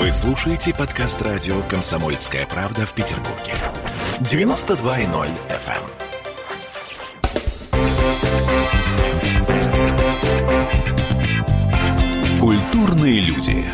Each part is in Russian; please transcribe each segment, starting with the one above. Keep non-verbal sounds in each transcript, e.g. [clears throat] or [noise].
Вы слушаете подкаст радио «Комсомольская правда» в Петербурге. 92.0 FM. Культурные люди.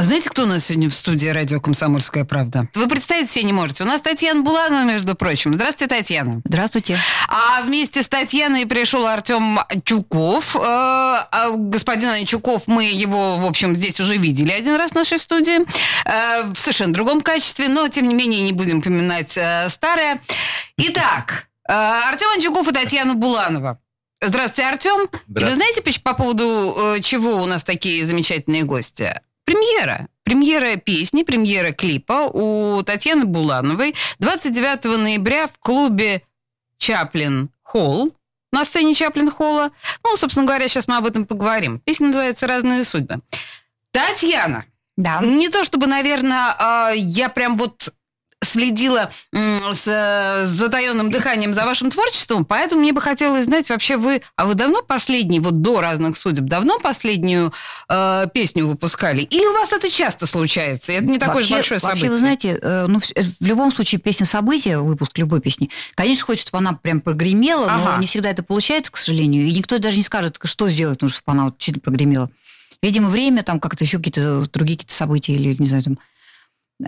А знаете, кто у нас сегодня в студии радио «Комсомольская правда»? Вы представить себе не можете. У нас Татьяна Буланова, между прочим. Здравствуйте, Татьяна. Здравствуйте. А вместе с Татьяной пришел Артем Тюков. Э, а Господин Тюков, мы его, в общем, здесь уже видели один раз в нашей студии. Э, В совершенно другом качестве, но, тем не менее, не будем поминать э, старое. Итак, Артем Анчуков и Татьяна Буланова. Здравствуйте, Артем. И вы Здравствуйте. знаете, по поводу чего у нас такие замечательные гости? Премьера. Премьера песни, премьера клипа у Татьяны Булановой 29 ноября в клубе Чаплин Холл. На сцене Чаплин Холла. Ну, собственно говоря, сейчас мы об этом поговорим. Песня называется «Разные судьбы». Татьяна, Да. не то чтобы, наверное, а, я прям вот следила с э, затаенным дыханием за вашим творчеством, поэтому мне бы хотелось знать, вообще вы, а вы давно последний, вот до разных судеб, давно последнюю э, песню выпускали? Или у вас это часто случается? Это не такое же большое событие. Вообще, вы знаете, э, ну, в, в любом случае песня события, выпуск любой песни, конечно, хочется, чтобы она прям прогремела, Ага. но не всегда это получается, к сожалению, и никто даже не скажет, что сделать нужно, чтобы она вот действительно прогремела. Видимо, время, там как-то еще какие-то другие какие-то события или, не знаю, там э,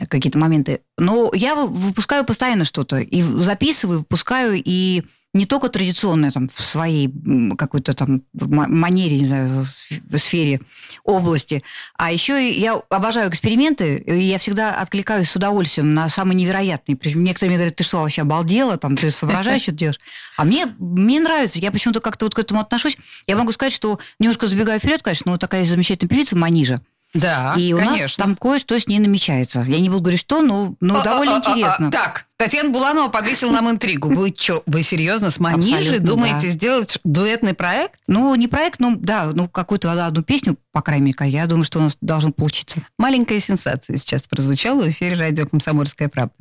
какие-то моменты. Но я вы- выпускаю постоянно что-то. И записываю, выпускаю, и не только традиционное там в своей какой-то там манере, не знаю, в сфере, области, а еще я обожаю эксперименты, и я всегда откликаюсь с удовольствием на самые невероятные. Причем некоторые мне говорят, ты что, вообще обалдела, там, ты соображаешь, что делаешь? А мне, мне нравится, я почему-то как-то вот к этому отношусь. Я могу сказать, что немножко забегаю вперед, конечно, но такая замечательная певица Манижа. Да, и у нас конечно. там кое-что с ней намечается. Я не буду говорить, что, но, но А, довольно а, а, а, интересно. Так, Татьяна Буланова подвесила нам интригу. Вы что, вы серьезно с Манижей думаете да. сделать дуэтный проект? Ну, не проект, ну, да, ну, какую-то одну песню, по крайней мере, я думаю, что у нас должно получиться. Маленькая сенсация сейчас прозвучала в эфире радио «Комсомольская правда».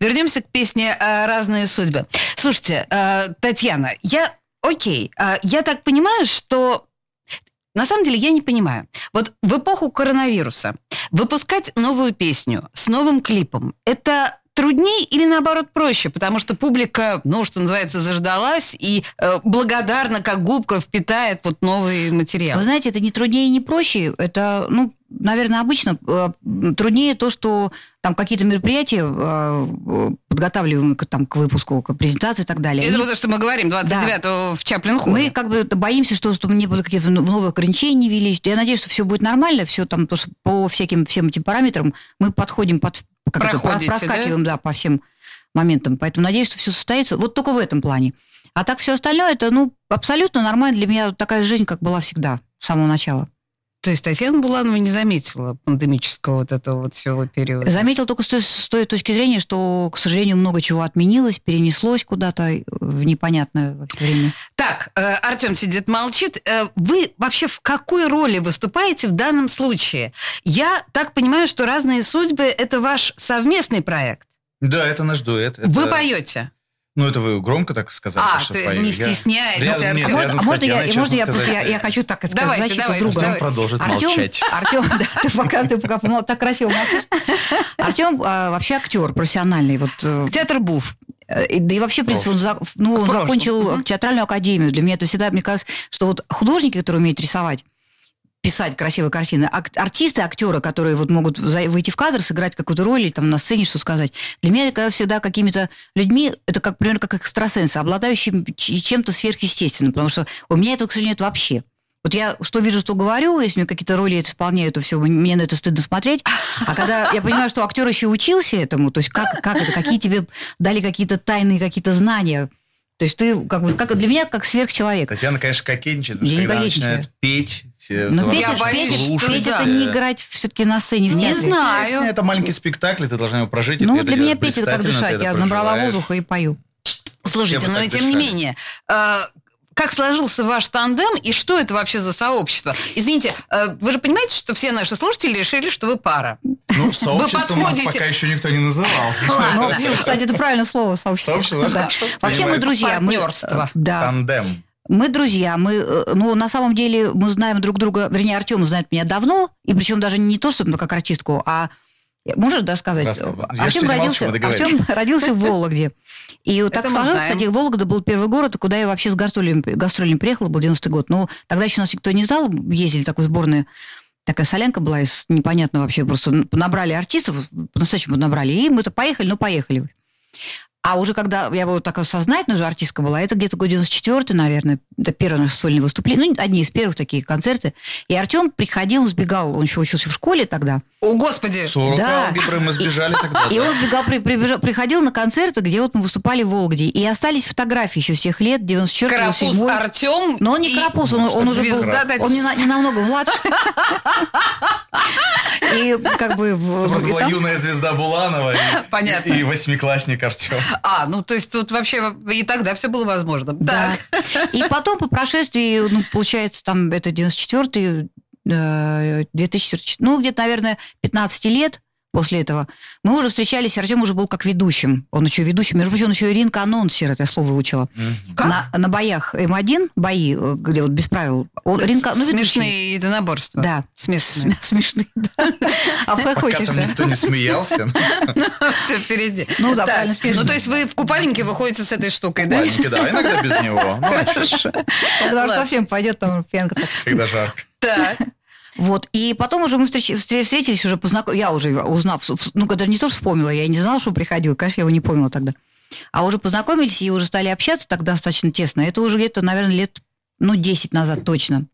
Вернемся к песне э, «Разные судьбы». Слушайте, э, Татьяна, я... Окей, э, я так понимаю, что... На самом деле я не понимаю. Вот в эпоху коронавируса выпускать новую песню с новым клипом – это труднее или наоборот проще? Потому что публика, ну, что называется, заждалась и э, благодарна, как губка, впитает вот новый материал. Вы знаете, это не труднее и не проще. Это, ну, наверное, обычно э, труднее то, что там какие-то мероприятия э, подготавливаемые к, там, к выпуску, к презентации и так далее. Это они- то, что мы говорим 29-го в Чаплин мы как бы боимся, что, чтобы не было какие-то новые ограничения ввели. Я надеюсь, что все будет нормально, все там, потому что по всяким всем этим параметрам мы подходим под как это, проскакиваем, да? по всем моментам. Поэтому надеюсь, что все состоится. Вот только в этом плане. А так все остальное это, ну, абсолютно нормально для меня такая жизнь, как была всегда с самого начала. То есть Татьяна Буланова не заметила пандемического вот этого вот всего периода? Заметил только с той, с той точки зрения, что, к сожалению, много чего отменилось, перенеслось куда-то в непонятное время. Так, э, Артем сидит, молчит. Э, Вы вообще в какой роли выступаете в данном случае? Я так понимаю, что «Разные судьбы» — это ваш совместный проект. Да, это наш дуэт. Это- Вы поете. Ну, это вы громко так сказали. А, что ты не Я- стесняетесь, Рядом- нет, А рядом а с можно я, можно я просто, я, я хочу так сказать, Давайте, защиту давайте, друга. Артем продолжит Артем, молчать. Артем, да, ты пока, ты пока так красиво молчишь. Артем а, вообще актер профессиональный. Вот, э, Театр Буф. э, и- да и вообще, в принципе, он, за- ну, он закончил театральную академию. Для меня это всегда, мне кажется, что вот художники, которые умеют рисовать, писать красивые картины, ак- артисты, актеры, которые вот могут выйти в кадр, сыграть какую-то роль или там на сцене что сказать. Для меня это всегда какими-то людьми, это как, примерно как экстрасенсы, обладающими ч- чем-то сверхъестественным, потому что у меня этого, к сожалению, нет вообще. Вот я что вижу, что говорю, если мне какие-то роли это исполняю, то все, мне на это стыдно смотреть. А когда я понимаю, что актер еще учился этому, то есть как, как это, какие тебе дали какие-то тайные какие-то знания, то есть ты как бы как для меня как сверхчеловек. Татьяна, конечно, кокетничает, потому что когда начинает петь, все Но петь, боюсь, петь, что петь да. это не играть все-таки на сцене в Не знаю. Песня это маленький спектакль, и ты должна его прожить. Ну, для меня петь это как дышать. Я набрала воздуха и пою. Слушайте, но и так тем не менее, как сложился ваш тандем и что это вообще за сообщество? Извините, э, вы же понимаете, что все наши слушатели решили, что вы пара. Ну, сообществом нас подходите. пока еще никто не называл. Ладно. Ну, кстати, это правильно слово сообщество. Сообщество, да, Вообще мы друзья. Партнерство. э, Да. Тандем. Мы друзья, мы, э, ну, на самом деле, мы знаем друг друга, вернее, Артем знает меня давно, и причем даже не то, чтобы как артистку, а Можешь, да, сказать? Рассказывай. Артем сегодня родился, молчу. Артем [laughs] родился в Вологде. И вот так сложилось, кстати, Вологда был первый город, куда я вообще с гастролями, гастролями приехала, был 90-й год. Ну, тогда еще нас никто не знал, ездили такой сборную, такая солянка была из непонятно вообще, просто набрали артистов, по-настоящему набрали, и мы-то поехали, ну, поехали. А уже когда я вот такая сознательная уже артистка была, это где-то год 94 наверное, это первое наше сольное выступление, ну, одни из первых таких концерты. И Артем приходил, сбегал, он еще учился в школе тогда, О, господи! С урока Да. алгебры мы сбежали тогда. и он сбегал, приходил на концерты, где вот мы выступали в Вологде. И остались фотографии еще с тех лет, 94 Карапуз 97 Артем. Но он не Карапуз, он, уже был, он не, на- не намного младше. [laughs] И как бы... Это была юная звезда Буланова и- Понятно. и, и восьмиклассник Артем. А, ну то есть тут вообще и тогда все было возможно. Да. Так. И потом по прошествии, ну, получается, там это 94-й, э, 2004, ну, где-то, наверное, 15 лет после этого, мы уже встречались, Артем уже был как ведущим. Он еще ведущим, между прочим, он еще и ринг-анонсер, это я слово выучила. Как? На, на боях М1, бои, э, где вот без правил, он ринг, ну, ведущий. Смешные единоборства. Да. Смешные. См- Смешные, да. [laughs] А Пока хочешь, там никто не смеялся. [laughs] Все впереди. Ну да, правильно, смешно. Ну, то есть вы в купальнике выходите с этой штукой, да? Купальники, да, иногда без него. Ну, [laughs] чё, Когда совсем пойдет там пенка. когда жарко. Так. Вот. И потом уже мы встреч- встр- встретились, уже познаком... я уже узнав, ну, когда не то, что вспомнила, я не знала, что приходил, конечно, я его не помнила тогда. А уже познакомились и уже стали общаться так достаточно тесно. Это уже где-то, наверное, лет, ну, 10 назад точно.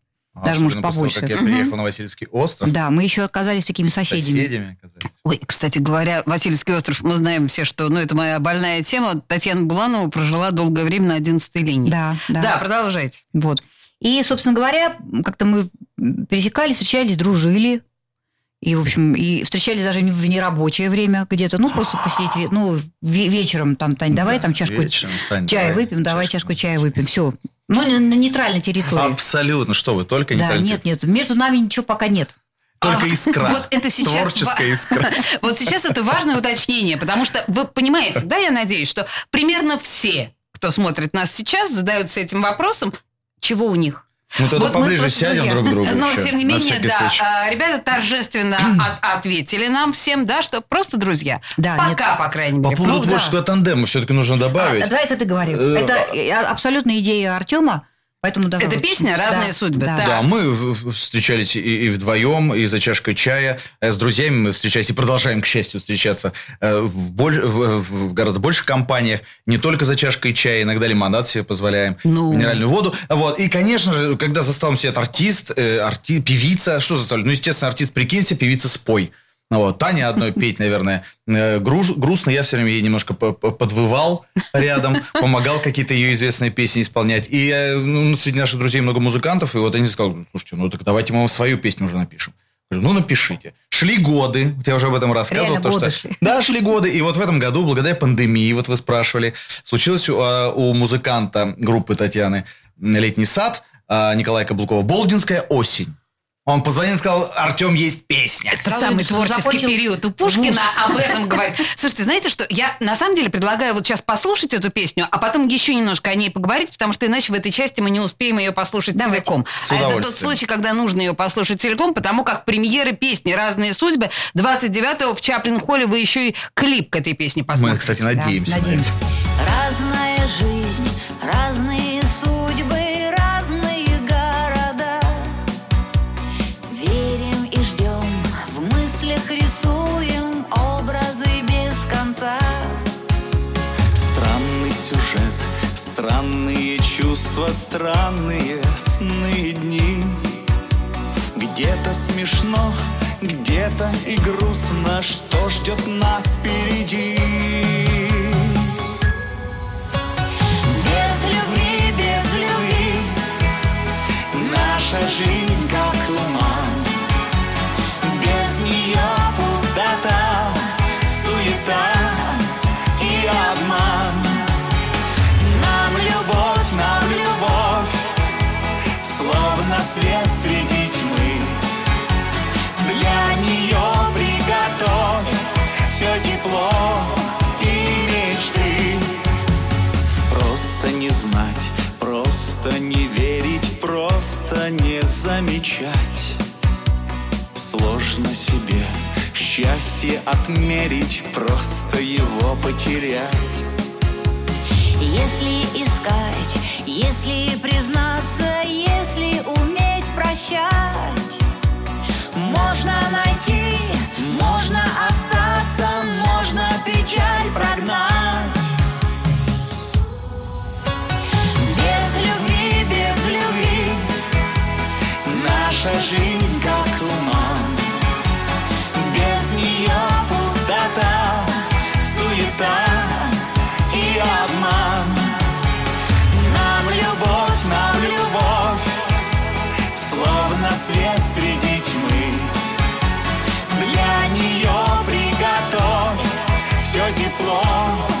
Даже, может, после того, побольше. Как я приехал на Васильевский остров. Да, мы еще оказались такими соседями. Соседями оказались. Ой, кстати говоря, Васильевский остров, мы знаем все, что, ну, это моя больная тема. Татьяна Буланова прожила долгое время на 11 линии. Да, да. Да, продолжайте. Вот. И, собственно говоря, как-то мы пересекались, встречались, дружили. И, в общем, и встречались даже в нерабочее время где-то. Ну, просто посидеть, ну, ве- вечером там, Тань, давай там чашку Вечером, Тань, чая давай выпьем, давай чашку. чая выпьем. Все. Ну, на, на нейтральной территории. Абсолютно. Что вы, только не да, нет, нет. Между нами ничего пока нет. Только [laughs] искра. Вот это сейчас... Творческая искра. [laughs] Вот сейчас это важное уточнение, потому что вы понимаете, да, я надеюсь, что примерно все, кто смотрит нас сейчас, задаются этим вопросом, чего у них. Ну, тогда Вот мы поближе сядем друг к другу Но, еще, тем не менее, да, случай. а, ребята торжественно [clears throat] от- ответили нам всем, да, что просто друзья. Да, Пока, по крайней По мере. поводу Ну, да. творческого тандема все-таки нужно добавить. А, давай это ты говори. Э, Это э, абсолютно идея Артема, поэтому давай. Это вот- песня «Разные Да, судьбы». да. Да, мы встречались и, и вдвоем, и за чашкой чая. Э, С друзьями мы встречались и продолжаем, к счастью, встречаться э, в, боль- в- в- в гораздо больших компаниях. Не только за чашкой чая, иногда лимонад себе позволяем, Ну. минеральную воду. Вот. И, конечно же, когда за столом сидит артист, э, арти- певица, что за столом? Ну, естественно, артист, прикинься, певица спой. Ну Вот. Таня одной [laughs] петь, наверное, э, груз- грустно. Я все время ей немножко по- по- подвывал рядом, помогал какие-то ее известные песни исполнять. И э, ну, среди наших друзей много музыкантов, и вот они сказали, слушайте, ну так давайте мы вам свою песню уже напишем. Говорю, ну напишите. Шли годы, я уже об этом рассказывал. Реально то, годы что... шли. Да, шли годы. И вот в этом году, благодаря пандемии, вот вы спрашивали, случилось у, а, у музыканта группы Татьяны «Летний сад» Николая Каблукова «Болдинская осень». Он позвонил и сказал, Артем, есть песня. Это самый творческий закончил период. У Пушкина об этом говорит. Слушайте, знаете что? Я на самом деле предлагаю вот сейчас послушать эту песню, а потом еще немножко о ней поговорить, потому что иначе в этой части мы не успеем ее послушать Давайте. целиком. С А это тот случай, когда нужно ее послушать целиком, потому как премьеры песни «Разные судьбы» 29-го в Чаплин-холле вы еще и клип к этой песне Мы, посмотрите. кстати, надеемся. на надеемся. это. Странные чувства, странные сны и дни. Где-то смешно, где-то и грустно, что ждет нас впереди. Себе счастье отмерить Просто его потерять Если искать, если признаться, если уметь прощать, можно найти, можно остаться, можно печаль прогнать. Без любви, без любви Наша жизнь все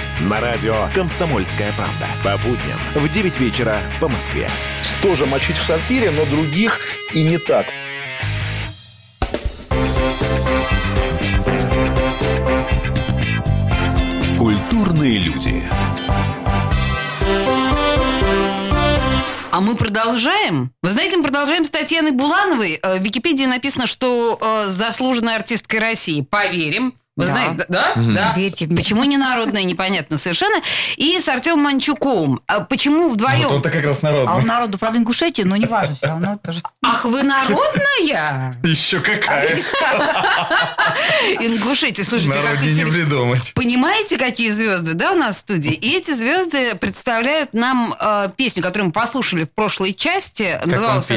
На радио «Комсомольская правда». По будням в 9 вечера по Москве. Тоже мочить в сортире, но других и не так. Культурные люди. А мы продолжаем. Вы знаете, мы продолжаем с Татьяной Булановой. Э, В Википедии написано, что э, заслуженной артисткой России. Поверим. Вы Да. знаете, да? Да. Верьте мне. Почему не народная, непонятно совершенно. И с Артемом Манчуковым. А Почему вдвоем? Вот он-то как раз А у народный. народу, правда, Ингушетия, но неважно, все равно тоже. Ах, вы народная? Еще какая. Ингушетия. Слушайте, как не придумать. Понимаете, какие звезды, да, у нас в студии? И эти звезды представляют нам э, песню, которую мы послушали в прошлой части. Называлась?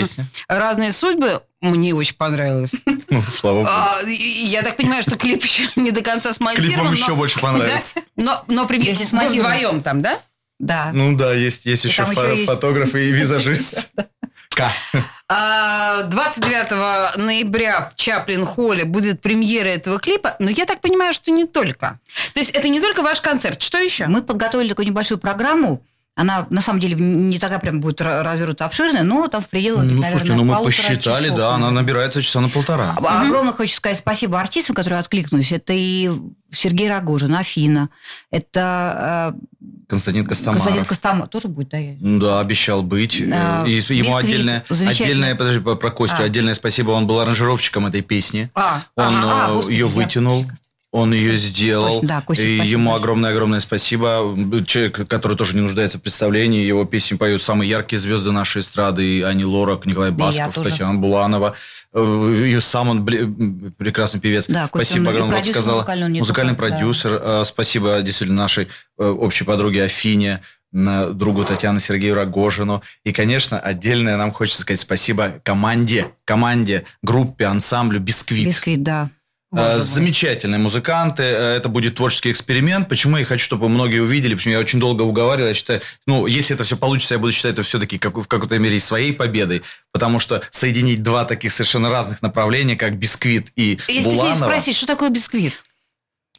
«Разные судьбы». Мне очень понравилось. Ну, слава богу. А, Я так понимаю, что клип еще [laughs] не до конца смонтирован. Клип вам но- еще больше понравится. Да? Но, но пример, Если вы смонтирован. вдвоем там, да? Да. Ну да, есть, есть И еще фо- еще есть- фотограф и визажист. [laughs] К. А, 29 ноября в Чаплин-холле будет премьера этого клипа, но я так понимаю, что не только. То есть это не только ваш концерт, что еще? Мы подготовили такую небольшую программу. Она, на самом деле, не такая прям будет ра- развернута обширная, но там в пределах, Ну, наверное, слушайте, ну мы посчитали, часов, да, она набирается часа на полтора. А- Огромное хочу сказать спасибо артистам, которые откликнулись. Это и Сергей Рогожин, Афина. Это Константин э, Константин Костомаров. Костомаров. Тоже будет, да? я- Да, обещал быть. Да, И ему Бисквит, отдельное, отдельное, подожди, про Костю, А. отдельное спасибо. Он был аранжировщиком этой песни. А, Он Ага, а, э, господи, ее я- вытянул. Он ее сделал. Да, Костя, и спасибо ему огромное-огромное спасибо. Человек, который тоже не нуждается в представлении. Его песни поют самые яркие звезды нашей эстрады. И Ани Лорак, Николай Да Басков. Татьяна Буланова. Э, И сам он прекрасный певец. Да, Костя, спасибо огромное, продюсер сказала. музыкальный, Музыкальный только- да. продюсер. Э, Спасибо действительно нашей э, общей подруге Афине, другу Татьяны Сергею Рогожину. И, конечно, отдельное нам хочется сказать спасибо команде, команде, группе, ансамблю «Бисквит». Бисквит, да. Э, Боже мой. Замечательные музыканты. Э, Это будет творческий эксперимент. Почему я хочу, чтобы многие увидели? Почему я очень долго уговаривал. Я считаю, ну, если это все получится, я буду считать это все-таки как, в какой-то мере своей победой. Потому что соединить два таких совершенно разных направления, как «Бисквит» и Я стесняюсь «Буланова». спросить, что такое бисквит?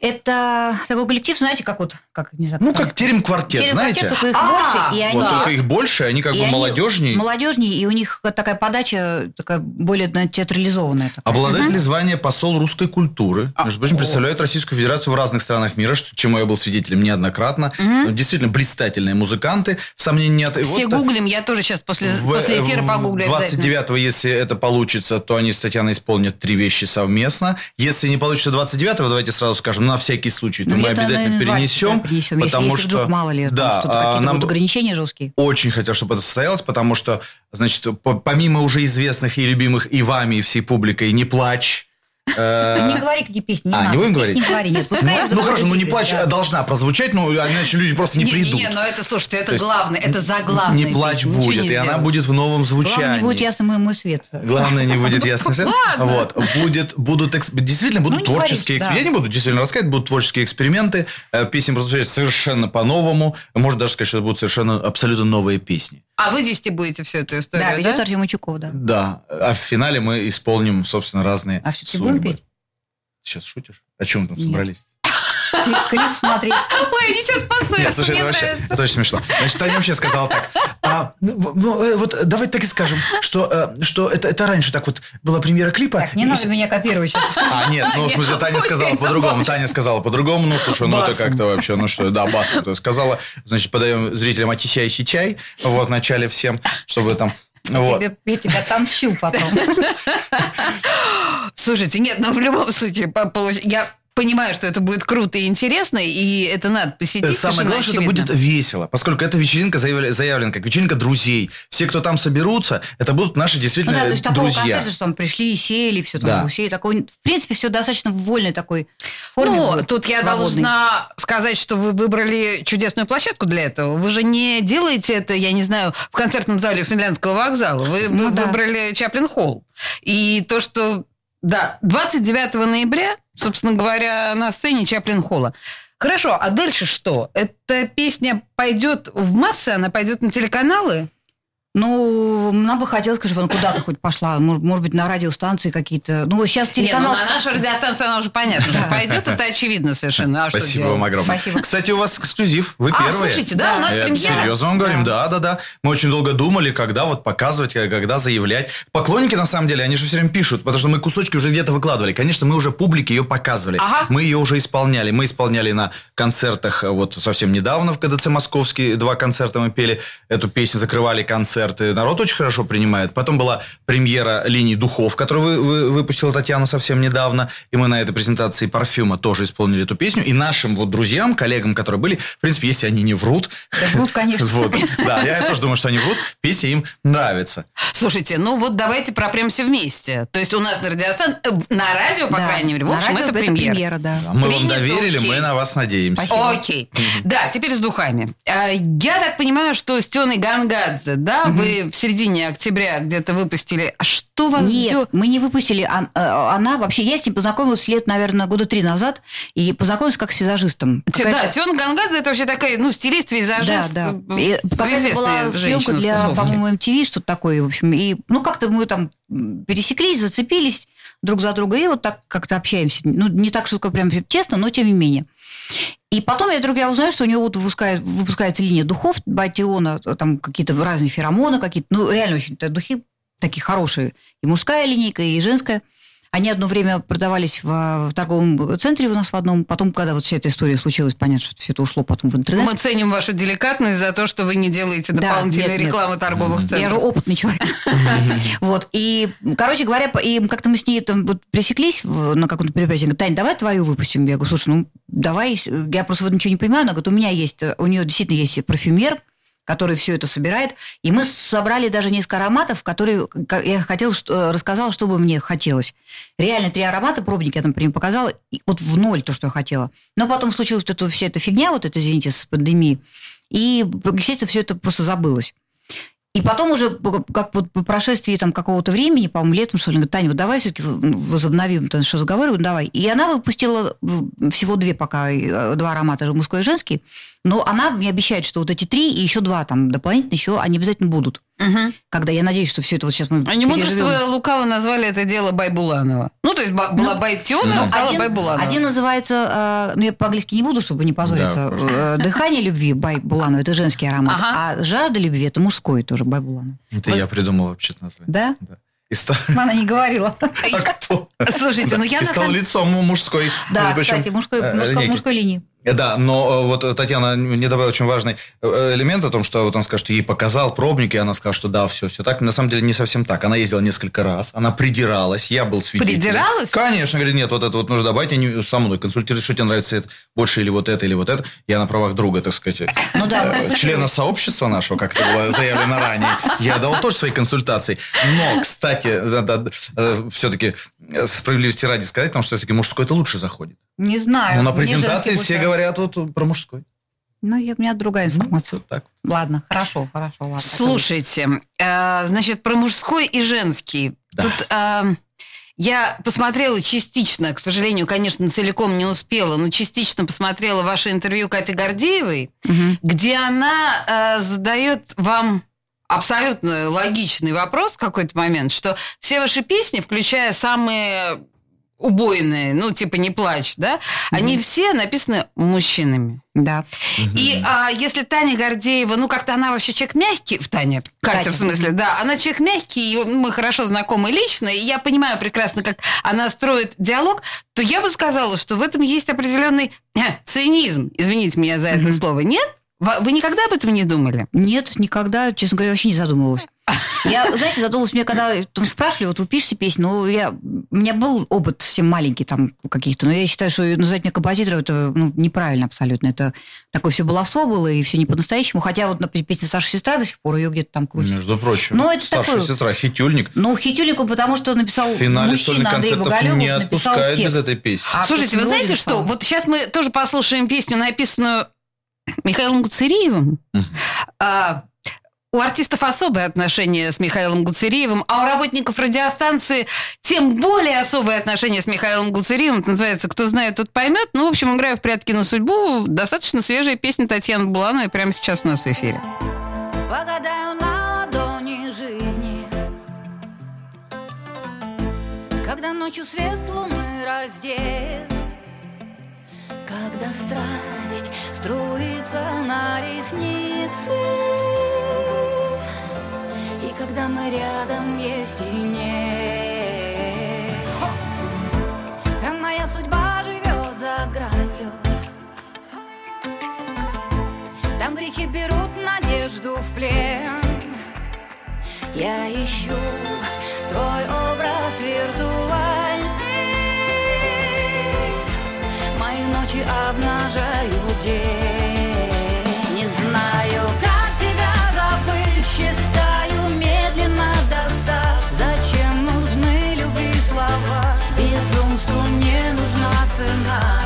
Это такой коллектив, знаете, как вот, как, не знаю, Ну, как терем-квартет, Терем знаете? квартет, только их А, больше, и они... Вот только их больше, они как и бы они молодежнее. Молодежнее, и у них такая подача такая более наверное, театрализованная. Такая. Обладатели звания посол русской культуры. А, Между прочим, представляют Российскую Федерацию в разных странах мира, что, чему я был свидетелем неоднократно. Ну, Действительно, блистательные музыканты. Сомнений нет. Все вот, гуглим, я тоже сейчас после, в- после эфира в- погуглю обязательно. 29-го, если это получится, то они с Татьяной исполнят три вещи совместно. Если не получится 29-го, давайте сразу скажем, на всякий случай, то Ну, мы обязательно перенесем. перенесем. Потому если что, вдруг мало ли, да, что-то, а, какие-то нам будут ограничения жесткие. очень хотел, чтобы это состоялось, потому что, значит, по- помимо уже известных и любимых и вами, и всей публикой, «Не плачь», Не говори, какие песни, не А, не надо. будем Песни говорить? Не говори, нет. Ну, ну хорошо, ну не плачь да. должна прозвучать, ну иначе люди просто не придут. Не-не-не, но это, слушайте, это главное, это заглавное. Не плачь будет, и она будет в новом звучании. Главное, не будет ясно мой, мой свет. Главное, не будет ясно. [laughs] свет. Вот. Будет, будут, действительно, будут Ну, не творческие эксперименты. да. Я не буду действительно рассказывать, будут творческие эксперименты. Э, Песни прозвучат совершенно по-новому. Можно даже сказать, что это будут совершенно абсолютно новые песни. А вы вести будете всю эту историю, Да, да? ведет Артем Ичуков, да. Да. А в финале мы исполним, собственно, разные А все-таки судьбы. будем петь? Сейчас шутишь? О чем мы там Нет. собрались? Клип, смотреть. [laughs] Ой, они сейчас Нет, поссорятся, слушай, мне это вообще, нравится. это очень смешно. Значит, Таня вообще сказала так. а, ну, ну, э, вот давайте так и скажем, что, э, что это, это раньше так вот была премьера клипа. Так, не и надо меня копировать сейчас. А, нет, ну, в смысле, Таня сказала по-другому. Таня сказала по-другому. Ну, слушай, ну, это как-то вообще, ну, что, да, басом. То сказала, значит, подаем зрителям отисяющий чай, вот, в начале всем, чтобы там... Вот. Тебе- Я тебя отомщу потом. [laughs] Слушайте, нет, но в любом случае, я понимаю, что это будет круто и интересно, и это надо посетить. Самое главное, что это будет весело, поскольку эта вечеринка заявлена как вечеринка друзей. Все, кто там соберутся, это будут наши Ну действительно да, то есть такого друзья. концерта, что там пришли, сели, все Да. там, сели, такой, в принципе, все достаточно в вольной такой форме. Ну, будет, тут я свободной. должна сказать, что вы выбрали чудесную площадку для этого. Вы же не делаете это, я не знаю, в концертном зале Финляндского вокзала. Вы, Ну вы да. выбрали Чаплин Холл. И то, что... Да, 29 ноября, собственно говоря, на сцене Чаплин Холла. Хорошо, а дальше что? Эта песня пойдет в массы, она пойдет на телеканалы? Ну, нам бы хотелось, чтобы она куда-то хоть пошла. Может, быть, на радиостанции какие-то. Ну, сейчас Не, ну, телеканал... на нашу радиостанцию она уже понятно, что пойдет, это очевидно совершенно. А Спасибо вам огромное. Спасибо. Кстати, у вас эксклюзив. Вы А, первые. слушайте, да, у нас Я премьера. серьезно вам говорим, да, да, да. Мы очень долго думали, когда вот показывать, как- когда заявлять. Поклонники, на самом деле, они же все время пишут, потому что мы кусочки уже где-то выкладывали. Конечно, мы уже публике ее показывали. Ага. Мы ее уже исполняли. Мы исполняли на концертах э, вот совсем недавно в КДЦ Московский. Два концерта мы пели. Эту песню закрывали концерты. Народ очень хорошо принимает. Потом была премьера линии духов, которую вы- вы- выпустила Татьяна совсем недавно. И мы на этой презентации парфюма тоже исполнили эту песню. И нашим вот друзьям, коллегам, которые были, в принципе, если они не врут, Да врут, [laughs] конечно. вот, да, я тоже думаю, что они врут, песня им нравится. Слушайте, ну вот давайте пропремся вместе. То есть у нас на радиостан... э, на радио, по Да. крайней мере, в На общем, радио это премьера. да. Да, Мы вам Принято, доверили, окей. мы на вас надеемся. Спасибо. Окей. Да, теперь с духами. А, Я так понимаю, что с Теной Гангадзе, да, вы в середине октября где-то выпустили. А что вас Нет, ждет? мы не выпустили. Ан- э, Она вообще, я с ним познакомилась лет, наверное, года три назад, и познакомилась как с визажистом. Да, Тена Гангадзе это вообще такая, ну, стилист, визажист. Да, да. И Какая-то была съемка для, по-моему, MTV, что-то такое, в общем. И, ну, как-то мы там пересеклись, зацепились друг за друга, и вот так как-то общаемся. Ну, не так, что прям честно, но тем не менее. И потом я вдруг я узнаю, что у него вот выпускает, выпускается линия духов Батиона, там какие-то разные феромоны какие-то, ну, реально очень это духи такие хорошие. И мужская линейка, и женская. Они одно время продавались в, в торговом центре у нас в одном. Потом, когда вот вся эта история случилась, понятно, что все это ушло потом в интернет. Мы ценим вашу деликатность за то, что вы не делаете Да, дополнительной нет, нет. рекламы торговых центров. Я же опытный человек. [laughs] Вот. И, короче говоря, и как-то мы с ней там вот пересеклись в- на каком-то мероприятии. Тань, давай твою выпустим. Я говорю, слушай, ну, давай. Я просто вот ничего не понимаю. Она говорит, у меня есть, у нее действительно есть парфюмер, который все это собирает. И мы собрали даже несколько ароматов, которые я хотела, что, рассказала, что бы мне хотелось. Реально три аромата, пробники я там например, показала, и вот в ноль то, что я хотела. Но потом случилась вот эта, вся эта фигня, вот это, извините, с пандемией. И, естественно, все это просто забылось. И потом уже, как вот по прошествии там какого-то времени, по-моему, летом, что ли, говорит, Таня, вот давай все-таки возобновим наш разговор, говорю, давай. И она выпустила всего две пока, э, два аромата, мужской и женский, но она мне обещает, что вот эти три и еще два там дополнительно еще, они обязательно будут. Мгм. Когда я надеюсь, что все это вот сейчас мы Они переживем. мудрство лукаво назвали это дело Байбуланова. Ну, то есть ба- была Ну, Байтена, а стала один, Байбуланова. один называется, э, ну я по-английски не буду, чтобы не позориться, Да, э, «Дыхание любви» Бай Буланова, это женский аромат, Ага. а «Жажда любви» это мужской тоже Бай Буланова. Это Вот. я придумал вообще-то название. Да? Да. И стал... [laughs] Она не говорила. [laughs] А кто? Слушайте, ну я И на стал самом лицом мужской. Да, кстати, мужской, э, мужской, линейки. мужской линии. Да, но э, вот э, Татьяна мне добавила очень важный э, элемент о том, что вот он скажет, что ей показал пробник, и она сказала, что да, все, все так. На самом деле не совсем так. Она ездила несколько раз, она придиралась, я был свидетелем. Придиралась? Конечно, говорит, нет, вот это вот нужно добавить, они со мной консультируют, что тебе нравится это, больше или вот это, или вот это. Я на правах друга, так сказать, Ну да, члена сообщества нашего, как это было заявлено ранее, я дал тоже свои консультации. Но, кстати, все-таки справедливости ради сказать, потому что все-таки мужской это лучше заходит. Не знаю. Ну, на презентации все говорят вот про мужской. Ну, я- у меня другая информация. Так. Ладно, хорошо, хорошо, ладно. Слушайте, э, значит, про мужской и женский. Да. Тут э, я посмотрела частично, к сожалению, конечно, целиком не успела, но частично посмотрела ваше интервью Кати Гордеевой, Мгм. где она э, задает вам абсолютно логичный вопрос в какой-то момент, что все ваши песни, включая самые убойные, ну, типа «Не плачь», да, они все написаны мужчинами. Да. И а, если Таня Гордеева, ну как-то она вообще человек мягкий, в Тане, Катя, Катя. в смысле, да, она человек мягкий, и мы хорошо знакомы лично, и я понимаю прекрасно, как она строит диалог, то я бы сказала, что в этом есть определенный э, цинизм, извините меня за это Мгм. слово, нет? Вы никогда об этом не думали? Нет, никогда, честно говоря, вообще не задумывалась. Я, знаете, задумалась, мне когда там спрашивали, вот вы пишете песни, ну, я, у меня был опыт совсем маленький там каких-то, но я считаю, что называть меня композитором, это ну, неправильно абсолютно. Это такое все баловство было, и все не по-настоящему. Хотя вот, например, песня «Саша сестра» до сих пор ее где-то там крутят. Между прочим. Ну, это старшая такое- сестра, хитюльник. Ну, хитюлику, потому что написал В финале мужчина Андрей Боголюбов, не текст. без этой песни. А Слушайте, вы знаете что? написал. Вот сейчас мы тоже послушаем песню, написанную Михаилом Гуцериевым. А, у артистов особое отношение с Михаилом Гуцериевым, а у работников радиостанции тем более особое отношение с Михаилом Гуцериевым. Это называется «Кто знает, тот поймет». Ну, в общем, играю в «Прятки на судьбу». Достаточно свежая песня Татьяны Булановой прямо сейчас у нас в эфире. Погадаю на ладони жизни Когда ночью свет луны раздет Когда страсть струится на ресницы когда мы рядом есть или нет. Там моя судьба живет за гранью. Там грехи берут надежду в плен. Я ищу твой образ виртуальный. Мои ночи обнажают день tonight.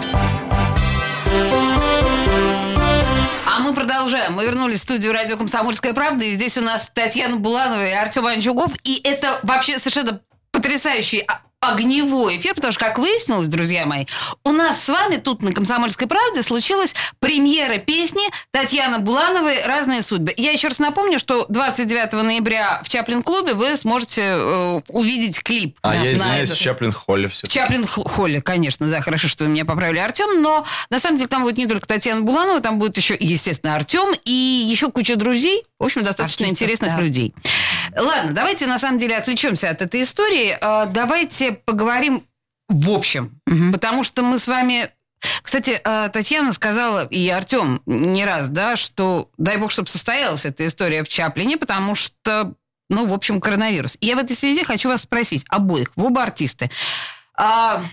Продолжаем. Мы вернулись в студию радио «Комсомольская правда». И здесь у нас Татьяна Буланова и Артем Анчугов. И это вообще совершенно потрясающий а- огневой эфир, потому что, как выяснилось, друзья мои, у нас с вами тут на «Комсомольской правде» случилась премьера песни Татьяны Булановой «Разные судьбы». Я еще раз напомню, что 29 ноября в Чаплин-клубе вы сможете э, увидеть клип. А я на извиняюсь, этот- в Чаплин Холле все. в Чаплин Х- Холле, конечно, да, хорошо, что вы меня поправили, Артем, но на самом деле там будет не только Татьяна Буланова, там будет еще, естественно, Артем и еще куча друзей, в общем, достаточно Артистов, интересных да. людей. Ладно, давайте на самом деле отвлечемся от этой истории, Э, давайте поговорим в общем, Мгм. потому что мы с вами Кстати, э, Татьяна сказала, и Артем не раз, да, что дай бог, чтобы состоялась эта история в Чаплине, потому что, ну, в общем, коронавирус. И я в этой связи хочу вас спросить, обоих, вы оба артисты. А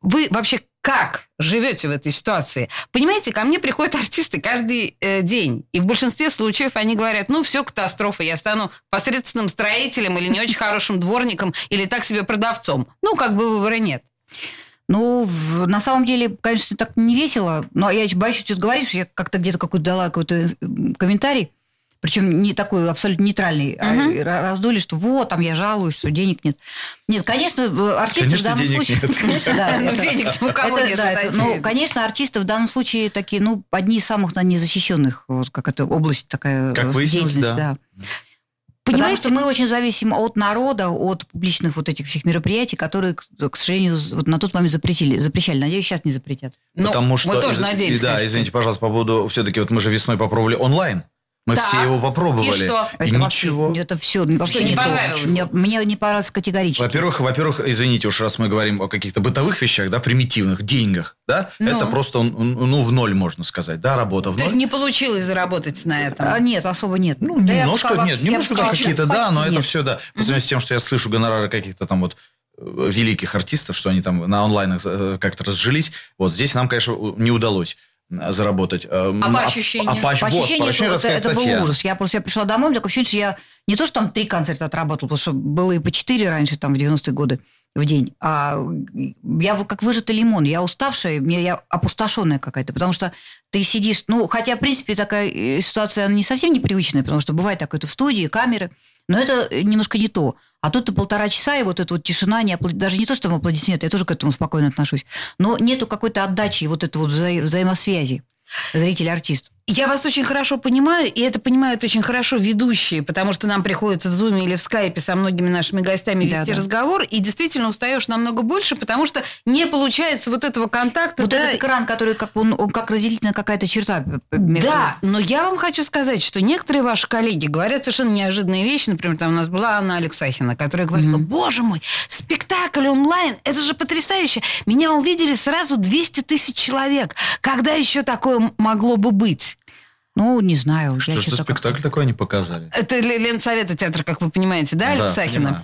вы вообще как живете в этой ситуации? Понимаете, ко мне приходят артисты каждый э, день, и в большинстве случаев они говорят, ну, все, катастрофа, я стану посредственным строителем или не очень хорошим дворником, или так себе продавцом. Ну, как бы выбора нет. Ну, в- на самом деле, конечно, так не весело. Но я боюсь что-то говорить, что я как-то где-то какой-то дала какой-то комментарий, причем не такой абсолютно нейтральный, а Мгм. ра- раздули, что вот, там я жалуюсь, что денег нет. Нет, конечно, в- артисты Конечно, в данном денег случае... нет. [laughs] Конечно, да. Ну, денег у кого это- нет, да, ну, конечно, артисты в данном случае такие, ну, одни из самых наверное, незащищенных, вот как это область такая Как э, выяснилось, деятельности, да. Потому Понимаете, что мы очень зависим от народа, от публичных вот этих всех мероприятий, которые, к сожалению, вот на тот момент запретили, запрещали. Надеюсь, сейчас не запретят. ну, Потому что... мы тоже из- надеемся. и Да, конечно. извините, пожалуйста, по поводу... Все-таки вот мы же весной попробовали онлайн. Мы Так. все его попробовали. И что? И Это вообще- ничего. это все вообще не не, понравилось? Мне, мне не понравилось категорически. Во-первых, во-первых, извините уж, раз мы говорим о каких-то бытовых вещах, да, примитивных, деньгах, да, Ну. это просто, ну, в ноль, можно сказать, да, работа в То есть ноль. не получилось заработать на этом? А, нет, особо нет. Ну, Да я немножко, пока- нет, я немножко вообще какие-то, да, но это нет. все, да. По сравнению с тем, что я слышу гонорары каких-то там вот э, великих артистов, что они там на онлайнах э, как-то разжились. Вот здесь нам, конечно, не удалось заработать. Э, А м, по ощущениям? А, по, По вот, ощущениям, по ощущениям это, это был ужас. Я просто я пришла домой, у меня такое ощущение, что я не то, что там три концерта отработала, потому что было и по четыре раньше, там, в 90-е годы в день, а я как выжатый лимон. Я уставшая, мне я опустошенная какая-то, потому что ты сидишь, ну, хотя, в принципе, такая э, ситуация она не совсем непривычная, потому что бывает такое, ты в студии, камеры, но это немножко не то. А тут полтора часа, и вот эта вот тишина, не апла- даже не то, что там аплодисменты, я тоже к этому спокойно отношусь, но нету какой-то отдачи и вот этой вот вза- взаимосвязи зритель-артист. Я вас очень хорошо понимаю, и это понимают очень хорошо ведущие, потому что нам приходится в Зуме или в Скайпе со многими нашими гостями Да, вести да. разговор, и действительно устаешь намного больше, потому что не получается вот этого контакта. Вот да, этот экран, который как он, он как разделительная какая-то черта. п- между- Да, но я вам хочу сказать, что некоторые ваши коллеги говорят совершенно неожиданные вещи. Например, там у нас была Анна Алексахина, которая говорила, боже мой, спектакль онлайн, это же потрясающе. Меня увидели сразу 200 тысяч человек. Когда еще такое могло бы быть? Ну, не знаю. Что я ж за чё-то как-то- спектакль такой они показали? Это Ле- Ленсовета театра, как вы понимаете, да, Да, Алексахина? понимаю.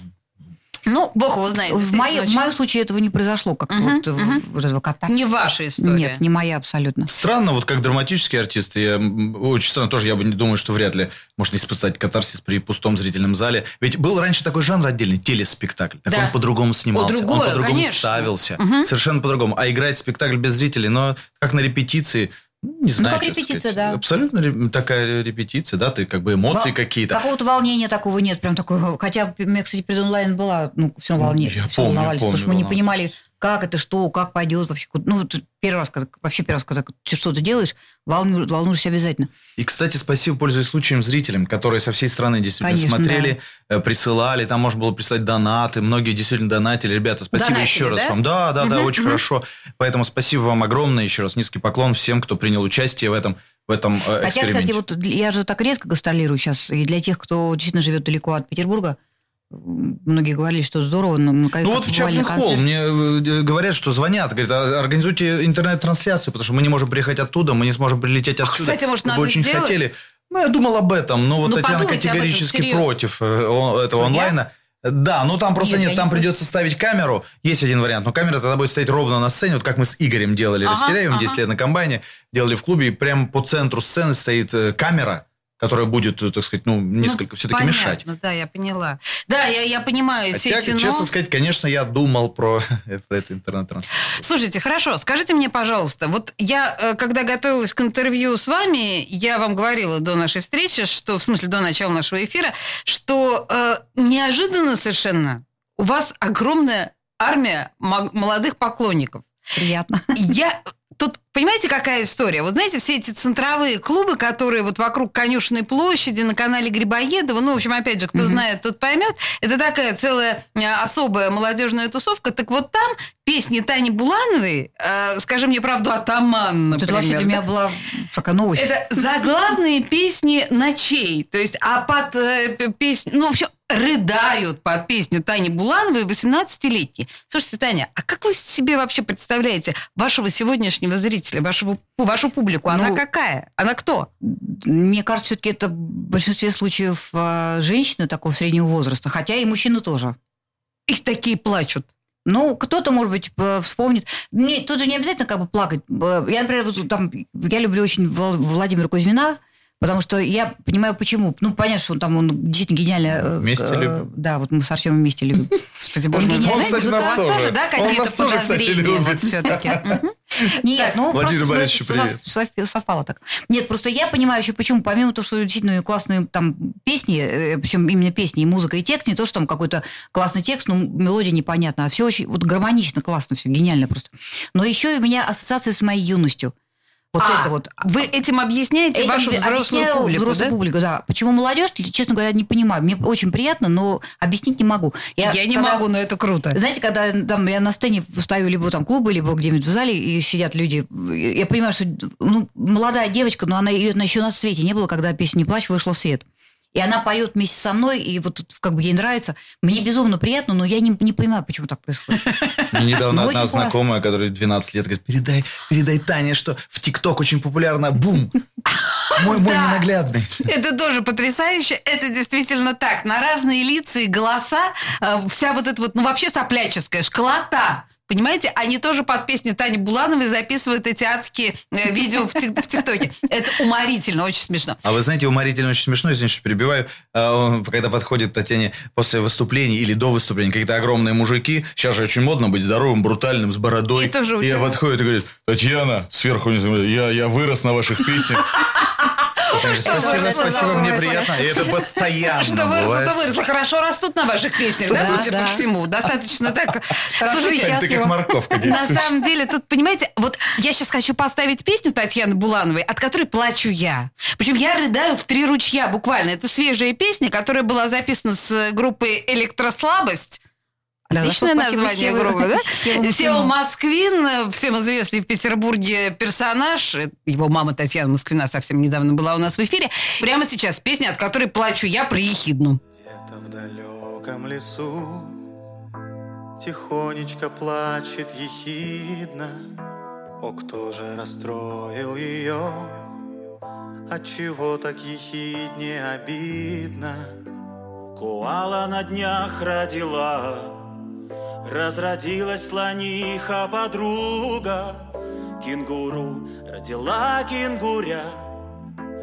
Ну, бог его знает. В, моем, в моем случае этого не произошло, как Мгм, вот, э, мгм. вот этого кота. Не ваша история. Нет, не моя абсолютно. Странно, вот как драматический артист, я очень странно, тоже я бы не думаю, что вряд ли можно испытать катарсис при пустом зрительном зале. Ведь был раньше такой жанр отдельный, телеспектакль. Так Да. он по-другому снимался, другое, он по-другому конечно. ставился. Мгм. Совершенно по-другому. А играть спектакль без зрителей, но как на репетиции, не знаю, как честно репетиция, сказать. да. Абсолютно такая репетиция, да, ты как бы эмоции Вол- какие-то. Какого-то волнения такого нет, прям такого. Хотя, у меня, кстати, перед онлайн была, ну, все равно волнение. Я все помню, волновались, потому помню, что мы не понимали, как это, что, как пойдет вообще. Ну, первый раз, когда, вообще первый раз, когда ты что-то делаешь, волну- волнуешься обязательно. И, кстати, спасибо, пользуясь случаем, зрителям, которые со всей страны действительно Конечно, смотрели, э, присылали, там можно было прислать донаты, многие действительно донатили. Ребята, спасибо Донатили, еще раз да? вам. Да, да, да, Мгм, очень мгм. хорошо. Поэтому спасибо вам огромное еще раз. Низкий поклон всем, кто принял участие в этом, в этом э, Хотя, эксперименте. кстати, вот я же так редко гастролирую сейчас, и для тех, кто действительно живет далеко от Петербурга, многие говорили, что здорово. но мы, Ну вот в Чаплин Холл мне э, говорят, что звонят, говорят, «А, организуйте интернет-трансляцию, потому что мы не можем приехать оттуда, мы не сможем прилететь отсюда. кстати, может, Мы надо очень сделать? хотели. Ну, я думал об этом, но вот Ну, Татьяна этом категорически всерьез. против э, этого онлайна. Да, ну там просто Нет, нет, там не придется ставить камеру. Есть один вариант, но камера тогда будет стоять ровно на сцене, вот как мы с Игорем делали, Ага, Растеряевым ага. 10 лет на комбайне, делали в клубе, и прямо по центру сцены стоит э, камера, которая будет, э, так сказать, ну, несколько Ну, все-таки понятно, мешать. да, я поняла. Да, я, я понимаю Хотя, сети, но... честно сказать, конечно, я думал про, [laughs] про эту интернет-трансляцию. Слушайте, хорошо, скажите мне, пожалуйста, вот я, э, когда готовилась к интервью с вами, я вам говорила до нашей встречи, что, в смысле, до начала нашего эфира, что э, неожиданно совершенно у вас огромная армия мо- молодых поклонников. Приятно. Я тут понимаете, какая история? Вот знаете, все эти центровые клубы, которые вот вокруг Конюшенной площади, на канале Грибоедова, ну, в общем, опять же, кто знает, тот поймет, это такая целая э, особая молодежная тусовка. Так вот там песни Тани Булановой, э, скажи мне правду, атаман, например, вообще для меня была такая новость. Это заглавные песни ночей. То есть, а под э, песню... Ну, в общем, рыдают под песню Тани Булановой 18-летние. Слушайте, Таня, а как вы себе вообще представляете вашего сегодняшнего зрителя, вашего, вашу публику? Она Ну, какая? Она кто? Мне кажется, все-таки это в большинстве случаев э, женщины такого среднего возраста, хотя и мужчины тоже. Их такие плачут. Ну, кто-то, может быть, вспомнит. Не, тут же не обязательно как бы плакать. Б- Я, например, вот там, я люблю очень Вла- Владимира Кузьмина, потому что я понимаю, почему. Ну, понятно, что он там он действительно гениально. э, Вместе э, любим. Да, вот мы с Артемом вместе любим. Господи, боже мой. Он, кстати, нас тоже. тоже, да, Он какие-то нас тоже, кстати, любит. все-таки? [laughs] Нет, ну Владимир просто Борисович, ну, это привет. сов- сов- совпало так. Нет, просто я понимаю еще, почему, помимо того, что действительно классные там песни, э, причем именно песни, и музыка, и текст, не то, что там какой-то классный текст, ну, мелодия непонятна, а все очень вот гармонично, классно, все гениально просто. Но еще и у меня ассоциация с моей юностью. Вот А, это вот. Вы этим объясняете Этим вашу взрослую публику, взрослую да? публику, да. Почему молодежь, честно говоря, не понимаю. Мне очень приятно, но объяснить не могу. Я, не когда- могу, но это круто. знаете, когда там я на сцене стою либо там клубы, либо где-нибудь в зале, и сидят люди, я понимаю, что ну, молодая девочка, но она ее еще на свете не было, когда песня «Не плачь» вышла в свет. И она поет вместе со мной, и вот как бы ей нравится. Мне безумно приятно, но я не, не понимаю, почему так происходит. Мне недавно Ну, одна знакомая, которая 12 лет, говорит, передай, передай Тане, что в ТикТок очень популярно. Бум! Мой, мой [laughs] Да. ненаглядный. Это тоже потрясающе. Это действительно так. На разные лица и голоса э, вся вот эта вот, ну вообще сопляческая школота. Понимаете, они тоже под песни Тани Булановой записывают эти адские э, видео в, тик- в ТикТоке. Это уморительно, очень смешно. А вы знаете, уморительно очень смешно, извините, что перебиваю, а, когда подходит Татьяне после выступления или до выступления, какие-то огромные мужики, сейчас же очень модно быть здоровым, брутальным, с бородой. И тоже подходит и говорит, Татьяна, сверху, я вырос на ваших песнях. Что Спасибо, спасибо, мне приятно. И это [laughs] постоянно Что выросло, то выросло. Хорошо растут на ваших песнях, да, судя по всему. Достаточно так. Слушайте, ты как морковка На самом деле, тут, понимаете, вот я сейчас хочу поставить песню Татьяны Булановой, от которой плачу я. Причем я рыдаю в три ручья буквально. Это свежая песня, которая была записана с группой «Электрослабость». Да, Отличное название Севе- группы, да? [laughs] Сева Москвину. Москвин, всем известный в Петербурге персонаж. Его мама Татьяна Москвина совсем недавно была у нас в эфире. Прямо сейчас песня, от которой плачу я про ехидну. Где-то в далеком лесу Тихонечко плачет ехидна О, кто же расстроил ее? Отчего так ехидне обидно? Куала на днях родила Разродилась слониха подруга Кенгуру родила кенгуря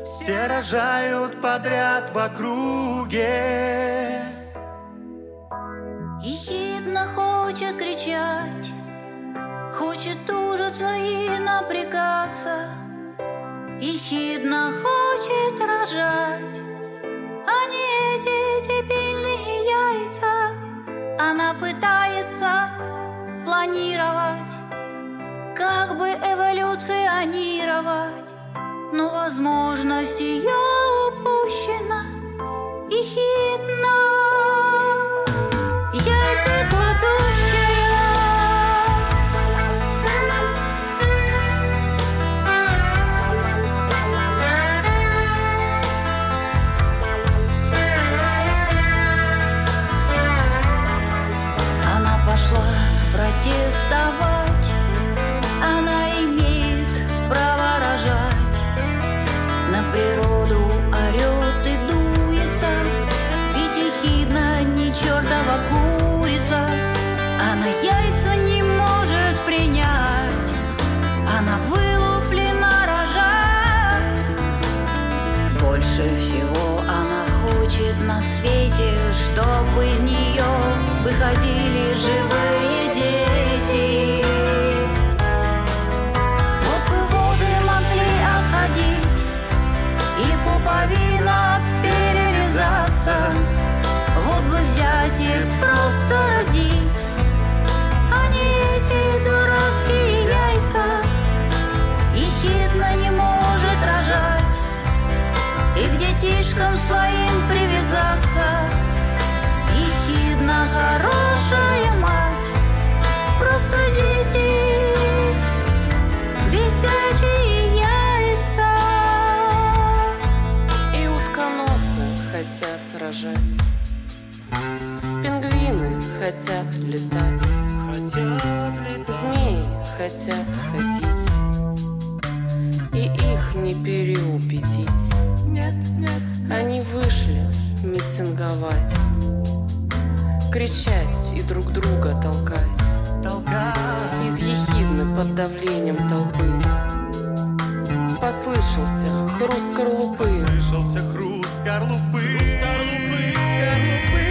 все рожают подряд в округе. Ехидно хочет кричать, хочет ужиться и напрягаться. Ехидно хочет рожать, а не эти. Она пытается планировать, как бы эволюционировать. Но возможность ее упущена и хитна. На свете, чтобы из нее выходили живые хотят летать. Хотят летать. Змеи хотят ходить. И их не переубедить. Нет, нет, Они вышли митинговать. Кричать и друг друга толкать. толкай. Из ехидны под давлением толпы. Послышался хруст скорлупы. Слышался хруст скорлупы. Скорлупы, скорлупы.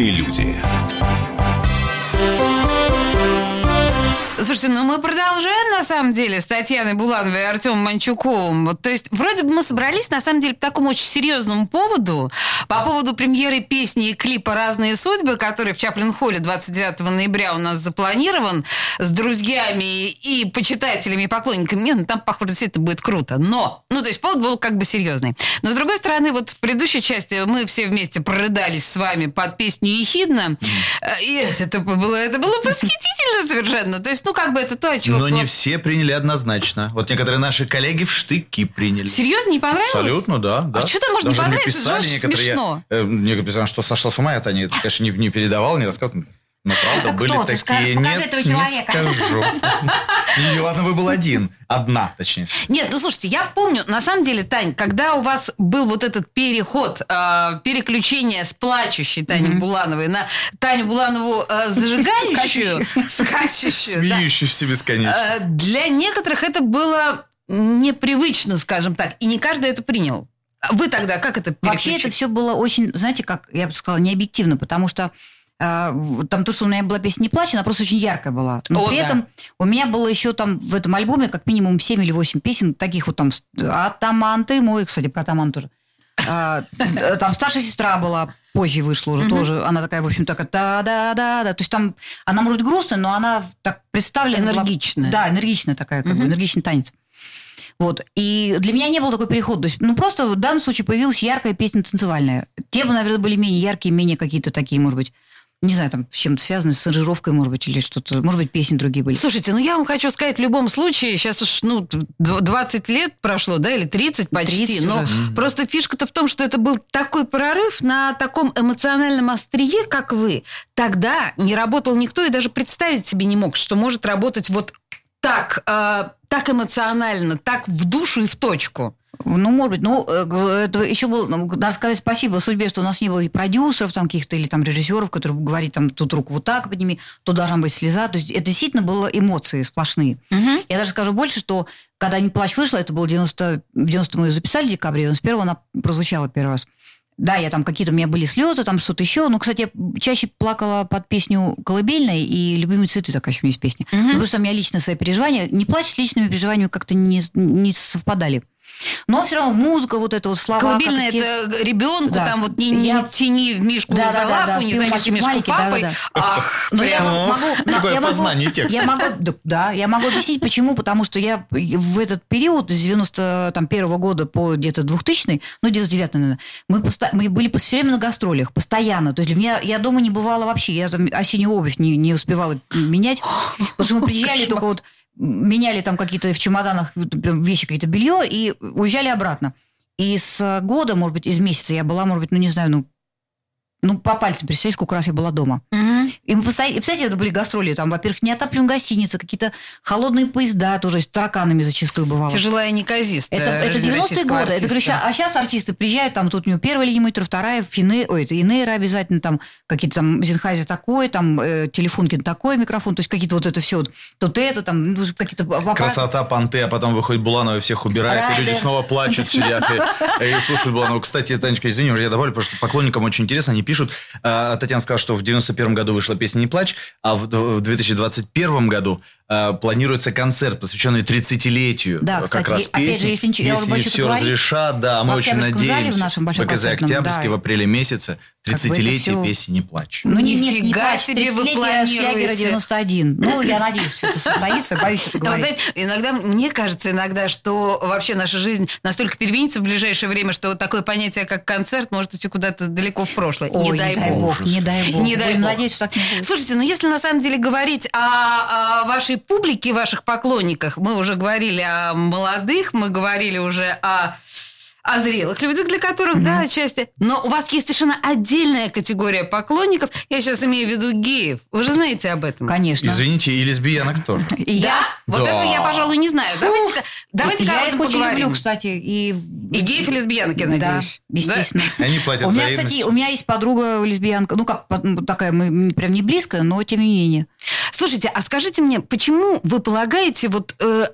Культурные люди. Слушайте, ну мы продолжаем, на самом деле, с Татьяной Булановой и Артемом Манчуковым. Вот, то есть, вроде бы мы собрались, на самом деле, по такому очень серьезному поводу. По поводу премьеры песни и клипа «Разные судьбы», который в Чаплин-Холле 29 ноября у нас запланирован с друзьями и почитателями, и поклонниками. Не, ну там, похоже, действительно будет круто. Но, ну, то есть, повод был как бы серьезный. Но, с другой стороны, вот в предыдущей части мы все вместе прорыдались с вами под песню «Ехидна». Э, И это было, это было восхитительно совершенно. То есть, ну, как бы это то, о чем... Но не все приняли однозначно. Вот некоторые наши коллеги в штыки приняли. Серьезно, не понравилось? Абсолютно, да. да. А что там можно не понравиться? писали Это же некоторые, я- смешно. э, некоторые писали, что сошла с ума, это они, конечно, не, не передавал, не рассказывал. Но правда, Это были такие. ска- покажи Нет, этого не скажу. [laughs] И ладно, вы был один. Одна, точнее. Нет, ну слушайте, я помню, на самом деле, Тань, когда у вас был вот этот переход, э, переключение с плачущей Таней Булановой на Таню Буланову э, зажигающую, скачущую, да, Смеющийся бесконечно. э, для некоторых это было непривычно, скажем так, и не каждый это принял. Вы тогда как это Вообще это все было очень, знаете, как я бы сказала, необъективно, потому что там то, что у меня была песня «Не плачь», она просто очень яркая была. Но О, при да. этом у меня было еще там в этом альбоме как минимум 7 или 8 песен, таких вот там «Атаман ты мой», кстати, про «Атаман» тоже. А, э, Там старшая сестра была, позже вышла уже тоже. Она такая, в общем, такая да-да-да-да. То есть там она может быть грустная, но она так представлена. была- Энергичная. Да, энергичная такая, как бы, энергичный танец. Вот. И для меня не был такой переход. То есть, ну, просто в данном случае появилась яркая песня танцевальная. Темы, наверное, были менее яркие, менее какие-то такие, может быть, не знаю, там, с чем-то связаны, с аранжировкой, может быть, или что-то. Может быть, песни другие были. Слушайте, ну я вам хочу сказать, в любом случае, сейчас уж ну, дв- 20 лет прошло, да, или 30 почти, 30 но уже. просто фишка-то в том, что это был такой прорыв на таком эмоциональном острие, как вы. Тогда не работал никто и даже представить себе не мог, что может работать вот так, э, так эмоционально, так в душу и в точку. Ну, может быть, ну, э, это еще было, ну, надо сказать спасибо судьбе, что у нас не было и продюсеров там каких-то, или там режиссеров, которые говорят, там, тут руку вот так подними, тут должна быть слеза. То есть это действительно было эмоции сплошные. Я даже скажу больше, что когда «Не плачь» вышла, это было 90, в 90 мы ее записали в декабре, 91 она прозвучала первый раз. Да, я там какие-то у меня были слезы, там что-то еще. Ну, кстати, я чаще плакала под песню «Колыбельная» и «Любимые цветы», такая еще у меня есть песня. Ну, потому что у меня личные свои переживания. Не плачь с личными переживаниями как-то не, не совпадали. Но все равно музыка, вот это вот слова. Колыбельная это ребенку, Да. там вот не, не Я- тяни мишку Да, за да, да, лапу, да, не ты зовите мальчик мишку маленький, папой. да, да, Ах, Но я прям. могу, но Какое я могу- познание текста. Я могу, да, да, я могу объяснить, почему. Потому что я в этот период, с 91 года по где-то 2000 ну, 99 наверное, мы, поста- мы были все время на гастролях, постоянно. То есть для меня, я дома не бывала вообще. Я там осеннюю обувь не, не успевала менять. [gasps] Потому что мы приезжали только вот меняли там какие-то в чемоданах вещи, какие-то белье и уезжали обратно. И с года, может быть, из месяца я была, может быть, ну, не знаю, ну, ну, по пальцам представьте, сколько раз я была дома. Мгм. И мы постоянно, и, представляете, это были гастроли, там, во-первых, неотапливаемые гостиницы, какие-то холодные поезда тоже с тараканами зачастую бывало. Тяжелая неказистая. Это, это жизнь 90-е российского годы. Это, говорю, артиста. ща- а сейчас артисты приезжают, там тут у него первая линия вторая, фине, ой, это Инейра обязательно, там какие-то там Зенхайзер такой, там э, Телефонкин такой микрофон, то есть какие-то вот это все, тут это, там ну, какие-то. Красота, понты, а потом выходит Буланова и всех убирает, и люди Рады. снова плачут, [laughs] сидят и, и слушают Буланову. Кстати, Танечка, извини, уже я добавлю, потому что поклонникам очень интересно, они пишут. а, Татьяна сказала, что в 91 году вышла песня «Не плачь», а в в 2021 году а, планируется концерт, посвященный 30-летию Да, как кстати, раз и- опять песни. же, если Если это все говорить, разрешат, да, мы очень зале, в надеемся. нашем большом БКЗ Октябрьский да. в апреле месяце, Как бы это 30-летие всё- песни «Не плачь». Ну, не, нет, не Нифига плачь, себе вы 30-летие шлягера планируете. 91. Ну, я надеюсь, что это состоится, боюсь это [laughs] Ну, говорить. иногда, мне кажется иногда, что вообще наша жизнь настолько переменится в ближайшее время, что вот такое понятие, как концерт, может идти куда-то далеко в прошлое. Ой, не дай бог. не дай [laughs] бог. Не дай бог. надеяться, что так не будет. Слушайте, ну если на самом деле говорить о, о вашей публике, ваших поклонниках, мы уже говорили о молодых, мы говорили уже о о зрелых людях, для которых, да, отчасти. Но у вас есть совершенно отдельная категория поклонников. Я сейчас имею в виду геев. Вы же знаете об этом. Конечно. Извините, и лесбиянок тоже. [laughs] И я, Вот этого я, пожалуй, не знаю. Давайте-ка давайте я об их этом очень люблю, кстати. И, И геев, и лесбиянок, я Да, надеюсь. естественно. [laughs] Они платят У меня, кстати, у меня есть подруга лесбиянка, ну как ну, такая, мы прям не близкая, но тем не менее. Слушайте, а скажите мне, почему вы полагаете, вот э,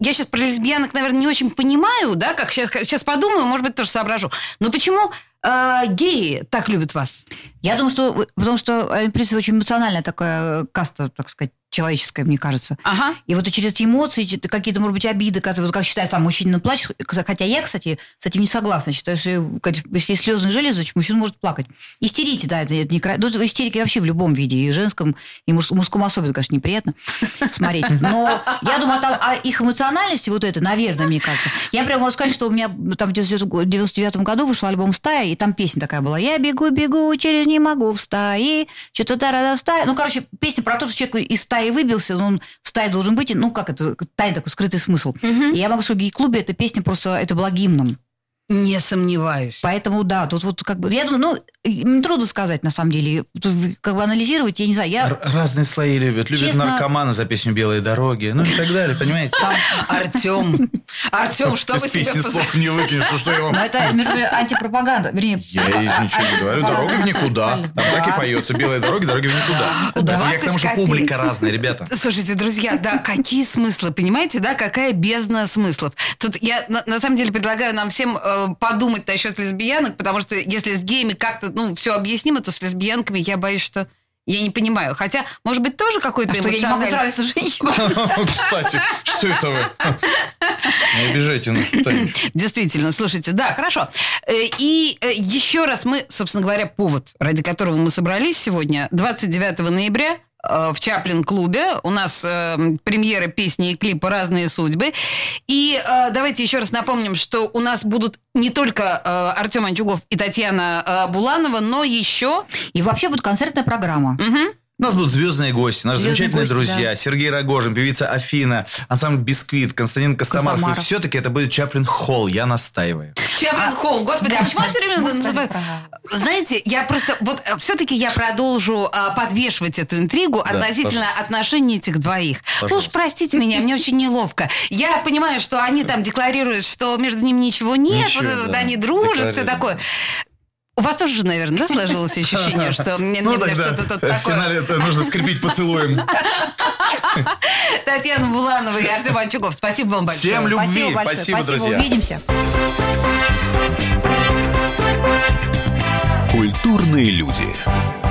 я сейчас про лесбиянок, наверное, не очень понимаю, да, как сейчас, сейчас подумаю, может быть, тоже соображу. Но почему э, геи так любят вас? Я думаю, что потому что, э, принципе, очень эмоциональная такая каста, так сказать, человеческая, мне кажется. Ага. И вот через эти эмоции, какие-то, может быть, обиды, которые, как считают, там, мужчина плачет, хотя я, кстати, с этим не согласна. Считаю, что если есть слезные железы, значит, мужчина может плакать. Истерите, да, это, это не ну, истерики вообще в любом виде, и женском, и муж- мужском особенно, конечно, неприятно смотреть. Но я думаю, там, о их эмоциональности вот это, наверное, мне кажется. Я прямо могу сказать, что у меня там в 99 году вышел альбом «Стая», и там песня такая была «Я бегу, бегу, через не могу в стае, что-то тарада стая». Ну, короче, песня про то, что человек из стаи выбился, но он в стае должен быть, ну, как это, тайный такой скрытый смысл. И я могу сказать, в гей-клубе эта песня просто, это была гимном. Не сомневаюсь. Поэтому, да, тут вот как бы, я думаю, ну, трудно сказать, на самом деле. Тут как бы анализировать, я не знаю, я... Разные слои любят. Любят Честно- наркоманы за песню «Белые дороги», ну и так далее, понимаете? Артем, Артем, что вы себе слов не выкинешь, ну что я вам... Но это, между антипропаганда, вернее... Я ей ничего не говорю. Дорога в никуда. Там так и поется. Белые дороги, дороги в никуда. Это я к тому, что 20 публика разная, ребята. Слушайте, друзья, да, какие смыслы, понимаете, да, какая бездна смыслов. Тут я на, на самом деле предлагаю нам всем э, подумать насчет лесбиянок, потому что если с геями как-то, ну, все объяснимо, то с лесбиянками я боюсь, что я не понимаю. Хотя, может быть, тоже какой-то А что, я не могу эмоциональный- нравиться женщинам? [laughs] Кстати, что это вы? [laughs] Не обижайте нас. Действительно, слушайте, да, хорошо. Э, И э, еще раз мы, собственно говоря, повод, ради которого мы собрались сегодня, 29 ноября э, в Чаплин-клубе. У нас э, премьера песни и клипа «Разные судьбы». И э, давайте еще раз напомним, что у нас будут не только э, Артем Антюгов и Татьяна э, Буланова, но еще... И вообще будет концертная программа. Мгм. У нас будут звездные гости, наши Звездные замечательные гости, друзья. Сергей Рогожин, певица Афина, ансамбль «Бисквит», Константин Костомаров. И Костомаров. все-таки это будет Чаплин Холл, я настаиваю. Чаплин Холл. Господи, а почему я все время называю... Знаете, я просто... Вот все-таки я продолжу а, подвешивать эту интригу относительно отношений этих двоих. Вы уж простите меня, мне очень неловко. Я понимаю, что они там декларируют, что между ними ничего нет, Ничего, вот это вот да, они дружат, все такое. У вас тоже же, наверное, да, сложилось ощущение, что [laughs] мне Ну мне что-то тут в такое... финале это нужно скрепить поцелуем. Татьяна Буланова и Артем Анчугов, спасибо вам большое. Всем любви, Спасибо большое. спасибо, друзья. Увидимся. Культурные люди.